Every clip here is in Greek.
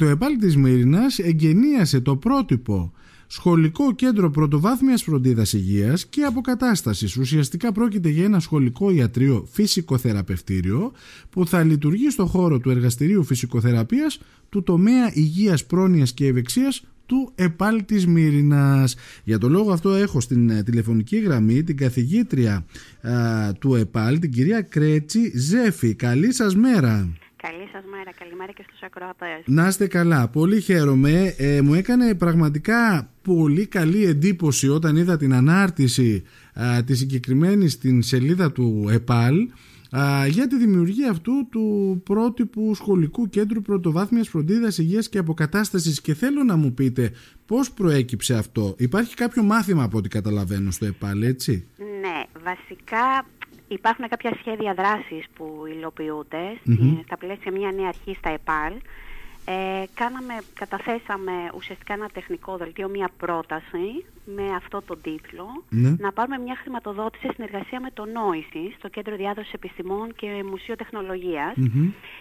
Το ΕΠΑΛ της Μύρινας εγκαινίασε το πρότυπο Σχολικό Κέντρο Πρωτοβάθμιας Φροντίδας Υγείας και Αποκατάστασης. Ουσιαστικά πρόκειται για ένα σχολικό ιατρείο φυσικοθεραπευτήριο που θα λειτουργεί στο χώρο του εργαστηρίου φυσικοθεραπείας του τομέα υγείας, πρόνοιας και ευεξίας του ΕΠΑΛ της Μύρινας. Για το λόγο αυτό έχω στην ε, τηλεφωνική γραμμή την καθηγήτρια του ΕΠΑΛ, την κυρία Κρέτσι Ζέφη. Καλή σας μέρα. Καλή σας μέρα, καλημέρα και στους ακροατές. Να είστε καλά, πολύ χαίρομαι. Ε, μου έκανε πραγματικά πολύ καλή εντύπωση όταν είδα την ανάρτηση α, τη συγκεκριμένη στην σελίδα του ΕΠΑΛ για τη δημιουργία αυτού του πρότυπου σχολικού κέντρου πρωτοβάθμιας φροντίδας υγείας και αποκατάστασης και θέλω να μου πείτε πώς προέκυψε αυτό; Υπάρχει κάποιο μάθημα από ό,τι καταλαβαίνω στο ΕΠΑΛ, έτσι; Ναι, βασικά υπάρχουν κάποια σχέδια δράσης που υλοποιούνται στα πλαίσια μια νέα αρχή στα ΕΠΑΛ ε, κάναμε, καταθέσαμε ουσιαστικά ένα τεχνικό δελτίο, μια πρόταση με αυτό το τίτλο, ναι. να πάρουμε μια χρηματοδότηση σε συνεργασία με το Νόηση, στο Κέντρο Διάδοσης Επιστημών και Μουσείο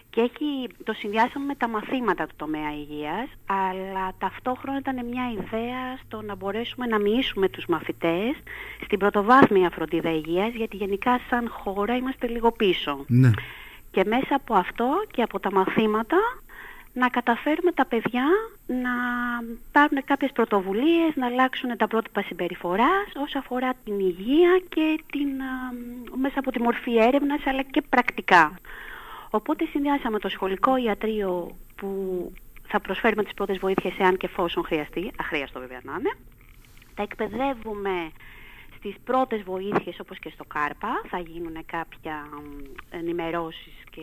Και έχει, το συνδυάσαμε με τα μαθήματα του τομέα υγείας, αλλά ταυτόχρονα ήταν μια ιδέα στο να μπορέσουμε να μοιήσουμε τους μαθητές στην πρωτοβάθμια φροντίδα υγείας, γιατί γενικά σαν χώρα είμαστε λίγο πίσω. Ναι. Και μέσα από αυτό και από τα μαθήματα να καταφέρουμε τα παιδιά να πάρουν κάποιες πρωτοβουλίες, να αλλάξουν τα πρότυπα συμπεριφοράς όσο αφορά την υγεία και την, μέσα από τη μορφή έρευνας αλλά και πρακτικά. Οπότε συνδυάσαμε το σχολικό ιατρείο που θα προσφέρουμε τις πρώτες βοήθειες εάν και εφόσον χρειαστεί, αχρίαστο βέβαια να είναι. Τα εκπαιδεύουμε στις πρώτες βοήθειες όπως και στο ΚΑΡΠΑ, θα γίνουν κάποια ενημερώσεις και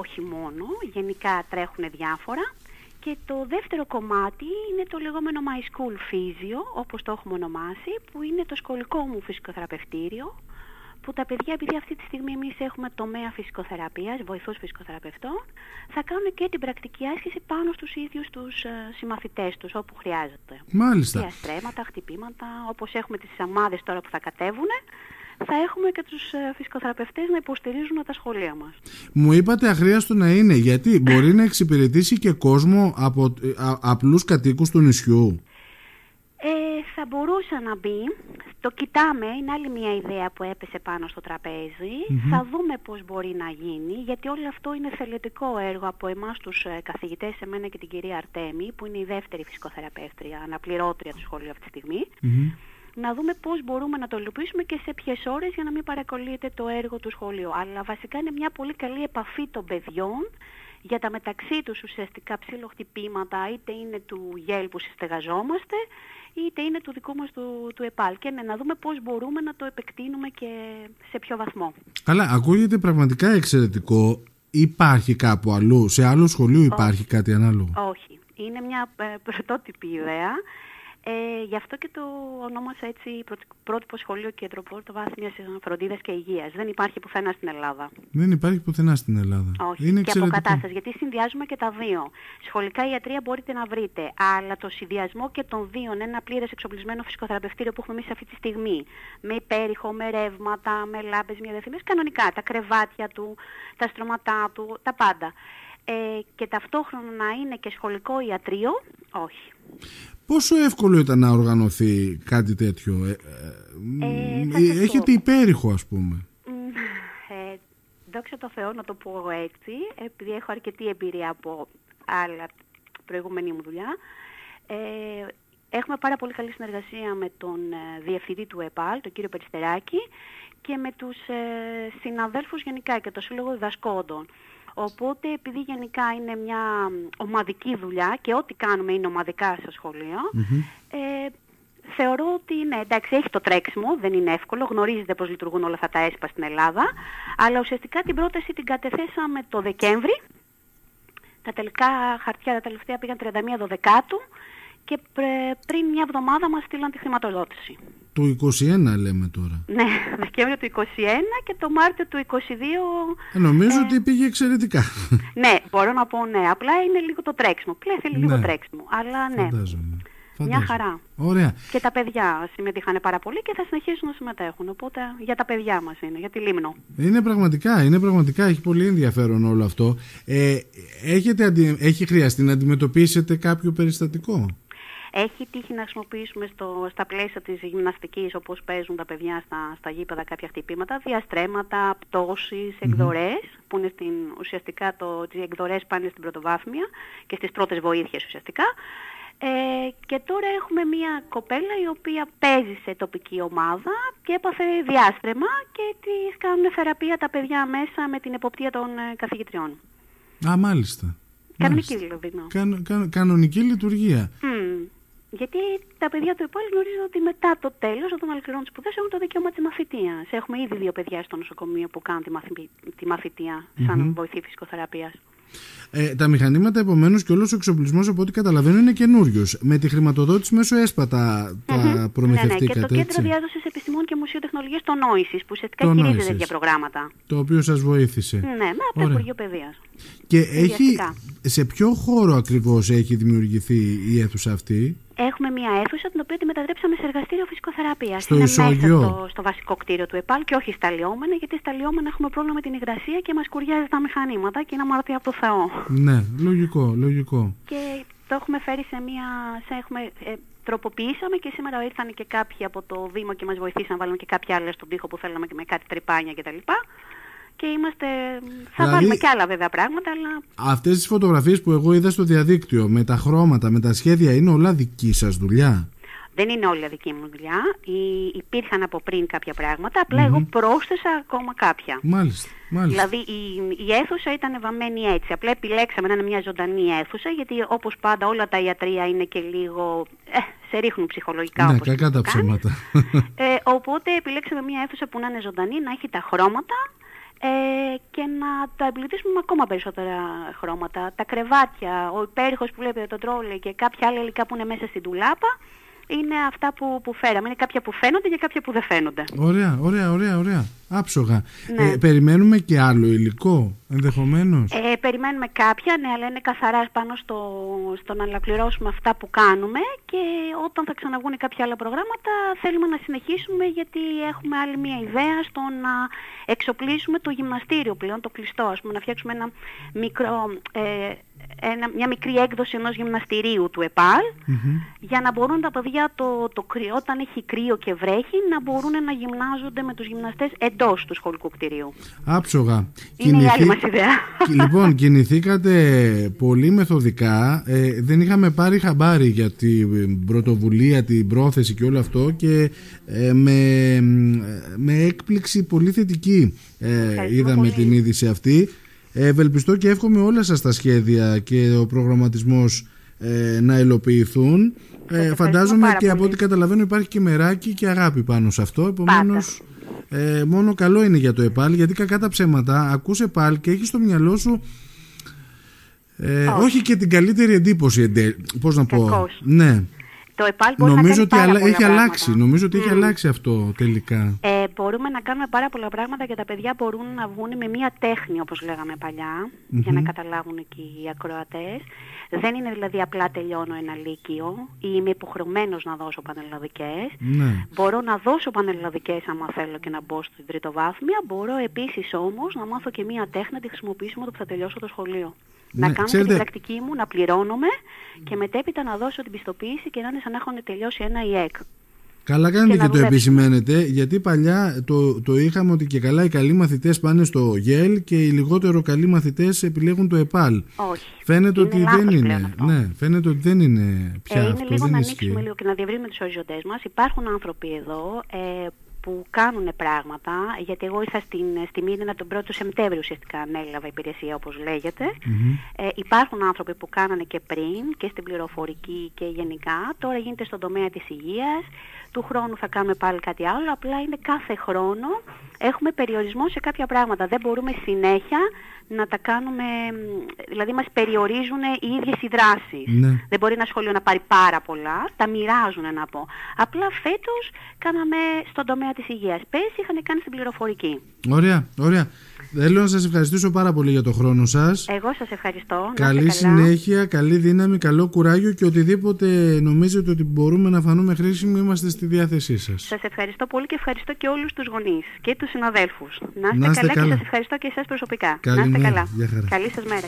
όχι μόνο, γενικά τρέχουν διάφορα. Και το δεύτερο κομμάτι είναι το λεγόμενο My School Physio, όπως το έχουμε ονομάσει, που είναι το σχολικό μου φυσικοθεραπευτήριο, που τα παιδιά, επειδή αυτή τη στιγμή εμείς έχουμε τομέα φυσικοθεραπείας, βοηθούς φυσικοθεραπευτών, θα κάνουν και την πρακτική άσκηση πάνω στους ίδιους τους ε, συμμαθητές τους, όπου χρειάζεται. Μάλιστα. Διαστρέματα, χτυπήματα, όπως έχουμε τις αμάδες τώρα που θα κατέβουν, θα έχουμε και τους ε, φυσικοθεραπευτές να υποστηρίζουν τα σχολεία μας. Μου είπατε αχρίαστο να είναι, γιατί μπορεί να εξυπηρετήσει και κόσμο από ε, α, απλούς κατοίκους του νησιού. Ε, θα μπορούσε να μπει. Το κοιτάμε, είναι άλλη μια ιδέα που έπεσε πάνω στο τραπεζι Θα δούμε πώς μπορεί να γίνει, γιατί όλο αυτό είναι θελετικό έργο από εμάς τους ε, καθηγητές, εμένα και την κυρία Αρτέμι, που είναι η δεύτερη φυσικοθεραπεύτρια, αναπληρώτρια του σχολείου αυτή τη στιγμή να δούμε πώς μπορούμε να το υλοποιήσουμε και σε ποιες ώρες για να μην παρακολουθείτε το έργο του σχολείου. Αλλά βασικά είναι μια πολύ καλή επαφή των παιδιών για τα μεταξύ τους ουσιαστικά ψηλοχτυπήματα, είτε είναι του γέλ που συστεγαζόμαστε, είτε είναι του δικού μας του, του ΕΠΑΛ. Και ναι, να δούμε πώς μπορούμε να το επεκτείνουμε και σε ποιο βαθμό. Αλλά ακούγεται πραγματικά εξαιρετικό. Υπάρχει κάπου αλλού, σε άλλο σχολείο υπάρχει κάτι ανάλογο; Όχι. Είναι μια ε, πρωτότυπη ιδέα. Ε, γι' αυτό και το ονόμασα έτσι πρότυπο σχολείο κέντρο βάθμια φροντίδας και υγείας. Δεν υπάρχει πουθενά στην Ελλάδα. Δεν υπάρχει πουθενά στην Ελλάδα. Όχι. Είναι και αποκατάσταση. Γιατί συνδυάζουμε και τα δύο. Σχολικά ιατρία μπορείτε να βρείτε. Αλλά το συνδυασμό και των δύο, ένα πλήρες εξοπλισμένο φυσικοθεραπευτήριο που έχουμε εμείς αυτή τη στιγμή. Με υπέρηχο, με ρεύματα, με λάμπες, μια κανονικά. Τα κρεβάτια του, τα στρωματά του, τα πάντα. Ε, και ταυτόχρονα να είναι και σχολικό ιατρείο, όχι. Πόσο εύκολο ήταν να οργανωθεί κάτι τέτοιο. Ε, ε, ε έχετε υπέρηχο ας πούμε. Ε, δόξα τω Θεώ να το πω έτσι, επειδή έχω αρκετή εμπειρία από άλλα προηγούμενη μου δουλειά. Ε, έχουμε πάρα πολύ καλή συνεργασία με τον διευθυντή του ΕΠΑΛ, τον κύριο Περιστεράκη, και με τους συναδέλφους γενικά και το Σύλλογο Διδασκόντων. Οπότε επειδή γενικά είναι μια ομαδική δουλειά και ό,τι κάνουμε είναι ομαδικά στο σχολείο, ε, θεωρώ ότι ναι, εντάξει, έχει το τρέξιμο, δεν είναι εύκολο, γνωρίζετε πώς λειτουργούν όλα αυτά τα έσπα στην Ελλάδα, αλλά ουσιαστικά την πρόταση την κατεθέσαμε το Δεκέμβρη, τα τελικά χαρτιά τα τελευταία πήγαν 31 Δεκάτου και πριν μια εβδομάδα μας στείλαν τη χρηματοδότηση. Το 21 λέμε τώρα. Ναι, Δεκέμβριο του 21 και το Μάρτιο του 22... Ε, νομίζω ε, ότι πήγε εξαιρετικά. Ναι, μπορώ να πω ναι. Απλά είναι λίγο το τρέξιμο. Πλέον θέλει λίγο ναι. τρέξιμο. Αλλά ναι. Φαντάζομαι. Μια χαρά. Ωραία. Και τα παιδιά συμμετείχαν πάρα πολύ και θα συνεχίσουν να συμμετέχουν. Οπότε για τα παιδιά μας είναι, για τη Λίμνο. Είναι πραγματικά, είναι πραγματικά, έχει πολύ ενδιαφέρον όλο αυτό. Ε, έχετε, έχει χρειαστεί να αντιμετωπίσετε κάποιο περιστατικό; Έχει τύχει να χρησιμοποιήσουμε στο, στα πλαίσια της γυμναστικής όπως παίζουν τα παιδιά στα, στα γήπεδα κάποια χτυπήματα, διαστρέμματα, πτώσεις, που είναι στην, ουσιαστικά το, τις εκδορές πάνε στην πρωτοβάθμια και στις πρώτες βοήθειες ουσιαστικά. Ε, και τώρα έχουμε μια κοπέλα η οποία παίζει σε τοπική ομάδα και έπαθε διάστρεμα και της κάνουν θεραπεία τα παιδιά μέσα με την εποπτεία των ε, καθηγητριών. Α, μάλιστα. Κανονική δηλαδή. Καν, κανονική λειτουργία. Γιατί τα παιδιά του ΕΠΟΛ γνωρίζουν ότι μετά το τέλος, όταν ολοκληρώνουν τις σπουδές, έχουν το δικαίωμα της μαθητείας. Έχουμε ήδη δύο παιδιά στο νοσοκομείο που κάνουν τη, τη μαθητεία σαν mm-hmm. βοηθή φυσικοθεραπείας. Ε, τα μηχανήματα επομένως και όλος ο εξοπλισμός από ό,τι καταλαβαίνω είναι καινούριος. Με τη χρηματοδότηση μέσω έσπατα τα mm-hmm. προμηθευτήκατε. Ναι, ναι. Και το Κέντρο Διάδοσης Επιστημών και Μουσείου Τεχνολογίας το Νόηση, που ουσιαστικά χειρίζεται τέτοια προγράμματα. Το οποίο σας βοήθησε. Ναι, με από το Υπουργείο Παιδείας. Και έχει, σε ποιο χώρο ακριβώς έχει δημιουργηθεί η αίθουσα αυτή; Έχουμε μια αίθουσα την οποία τη μετατρέψαμε σε εργαστήριο φυσικοθεραπείας. Στο Είναι ισόγειο. μέσα στο, στο, βασικό κτίριο του ΕΠΑΛ και όχι στα λιώμενα, γιατί στα λιώμενα έχουμε πρόβλημα με την υγρασία και μας κουριάζει τα μηχανήματα και είναι αμαρτία από το Θεό. Ναι, λογικό, λογικό. Και το έχουμε φέρει σε μια. Σε έχουμε, ε, τροποποιήσαμε και σήμερα ήρθαν και κάποιοι από το Δήμο και μας βοηθήσαν να βάλουμε και κάποια άλλα στον τοίχο που θέλαμε και με κάτι τρυπάνια κτλ και είμαστε... Θα δηλαδή, βάλουμε και άλλα βέβαια πράγματα, αλλά... Αυτές τις φωτογραφίες που εγώ είδα στο διαδίκτυο, με τα χρώματα, με τα σχέδια, είναι όλα δική σας δουλειά. Δεν είναι όλα δική μου δουλειά. Υπήρχαν από πριν κάποια πράγματα, εγώ πρόσθεσα ακόμα κάποια. Μάλιστα. Μάλιστα. Δηλαδή η, η αίθουσα ήταν βαμμένη έτσι. Απλά επιλέξαμε να είναι μια ζωντανή αίθουσα, γιατί όπως πάντα όλα τα ιατρία είναι και λίγο... Ε, σε ρίχνουν ψυχολογικά ναι, όπως κακά τα ψέματα. Ε, οπότε επιλέξαμε μια αίθουσα που να είναι ζωντανή, να έχει τα χρώματα, ε, και να τα εμπλουτίσουμε με ακόμα περισσότερα χρώματα. Τα κρεβάτια, ο υπέρηχος που βλέπει το τρόλι και κάποια άλλα υλικά που είναι μέσα στην τουλάπα είναι αυτά που, που φέραμε. Είναι κάποια που φαίνονται και κάποια που δεν φαίνονται. Ωραία, ωραία, ωραία, ωραία. Άψογα. Ναι. Ε, περιμένουμε και άλλο υλικό, ενδεχομένως. Ε, περιμένουμε κάποια, ναι, αλλά είναι καθαρά πάνω στο, στο να ολοκληρώσουμε αυτά που κάνουμε και όταν θα ξαναβγούν κάποια άλλα προγράμματα θέλουμε να συνεχίσουμε γιατί έχουμε άλλη μια ιδέα στο να εξοπλίσουμε το γυμναστήριο πλέον, το κλειστό, ας πούμε, να φτιάξουμε ένα μικρό... Ε, ένα, μια μικρή έκδοση ενός γυμναστηρίου του ΕΠΑΛ για να μπορούν τα παιδιά το, το, όταν έχει κρύο και βρέχει να μπορούν να γυμνάζονται με τους γυμναστές εντός του σχολικού κτηρίου. Άψογα. Είναι η άλλη μας ιδέα. Λοιπόν, κινηθήκατε πολύ μεθοδικά. Ε, δεν είχαμε πάρει χαμπάρι για την πρωτοβουλία, την πρόθεση και όλο αυτό και ε, με, με έκπληξη πολύ θετική ε, είδαμε την είδηση αυτή. Ευελπιστώ και εύχομαι όλα σας τα σχέδια και ο προγραμματισμός ε, να υλοποιηθούν. Ε, φαντάζομαι και από ό,τι καταλαβαίνω υπάρχει και μεράκι και αγάπη πάνω σε αυτό. Επομένως ε, μόνο καλό είναι για το ΕΠΑΛ γιατί κακά τα ψέματα ακούς ΕΠΑΛ και έχεις στο μυαλό σου ε, όχι. και την καλύτερη εντύπωση. Πώς να πω. Ναι. Το ΕΠΑΛ μπορεί Νομίζω να ότι πάρα έχει πράγματα. αλλάξει. Νομίζω ότι έχει αλλάξει αυτό τελικά. Ε, μπορούμε να κάνουμε πάρα πολλά πράγματα και τα παιδιά μπορούν να βγουν με μία τέχνη όπως λέγαμε για να καταλάβουν και οι ακροατές. Δεν είναι δηλαδή απλά τελειώνω ένα λύκειο ή είμαι υποχρεωμένος να δώσω πανελλαδικές. Ναι. Μπορώ να δώσω πανελλαδικές άμα θέλω και να μπω στην τριτοβάθμια. Μπορώ επίσης όμως να μάθω και μία τέχνη να τη χρησιμοποιήσουμε όταν θα τελειώσω το σχολείο. Ναι, να κάνω ξέρετε... την πρακτική μου, να πληρώνομαι και μετέπειτα να δώσω την πιστοποίηση και να είναι σαν να έχουν τελειώσει ένα ΙΕΚ. Καλά κάνετε και, και το επισημαίνετε, γιατί παλιά το, το είχαμε ότι και καλά οι καλοί μαθητές πάνε στο ΓΕΛ και οι λιγότερο καλοί μαθητές επιλέγουν το ΕΠΑΛ. Όχι. Φαίνεται είναι ότι δεν είναι. Ναι, φαίνεται ότι δεν είναι πια ε, αυτό. Είναι λίγο δεν να ανοίξουμε λίγο και να διευρύνουμε τους οριζοντές μας. Υπάρχουν άνθρωποι εδώ ε, που κάνουν πράγματα, γιατί εγώ ήρθα στην, στη Μύρινα τον 1ο Σεπτέμβριο ουσιαστικά ανέλαβα υπηρεσία όπως Ε, υπάρχουν άνθρωποι που κάνανε και πριν και στην πληροφορική και γενικά. Τώρα γίνεται στον τομέα της υγείας. Του χρόνου θα κάνουμε πάλι κάτι άλλο. Απλά είναι κάθε χρόνο έχουμε περιορισμό σε κάποια πράγματα. Δεν μπορούμε συνέχεια να τα κάνουμε, δηλαδή μας περιορίζουν οι ίδιες οι δράσεις. Ναι. Δεν μπορεί ένα σχολείο να πάρει πάρα πολλά, τα μοιράζουν να πω. Απλά φέτος κάναμε στον τομέα της υγείας. Πέρσι είχαν κάνει στην πληροφορική. Ωραία, ωραία. Θέλω να σας ευχαριστήσω πάρα πολύ για το χρόνο σας. Εγώ σας ευχαριστώ. Καλή συνέχεια, καλή δύναμη, καλό κουράγιο και οτιδήποτε νομίζετε ότι μπορούμε να φανούμε χρήσιμοι είμαστε στη διάθεσή σας. Σας ευχαριστώ πολύ και ευχαριστώ και όλους τους γονείς και τους συναδέλφους. Να είστε, καλά, και σας ευχαριστώ και εσάς προσωπικά. Καλή να είστε μέρα. καλά. Καλή σας μέρα.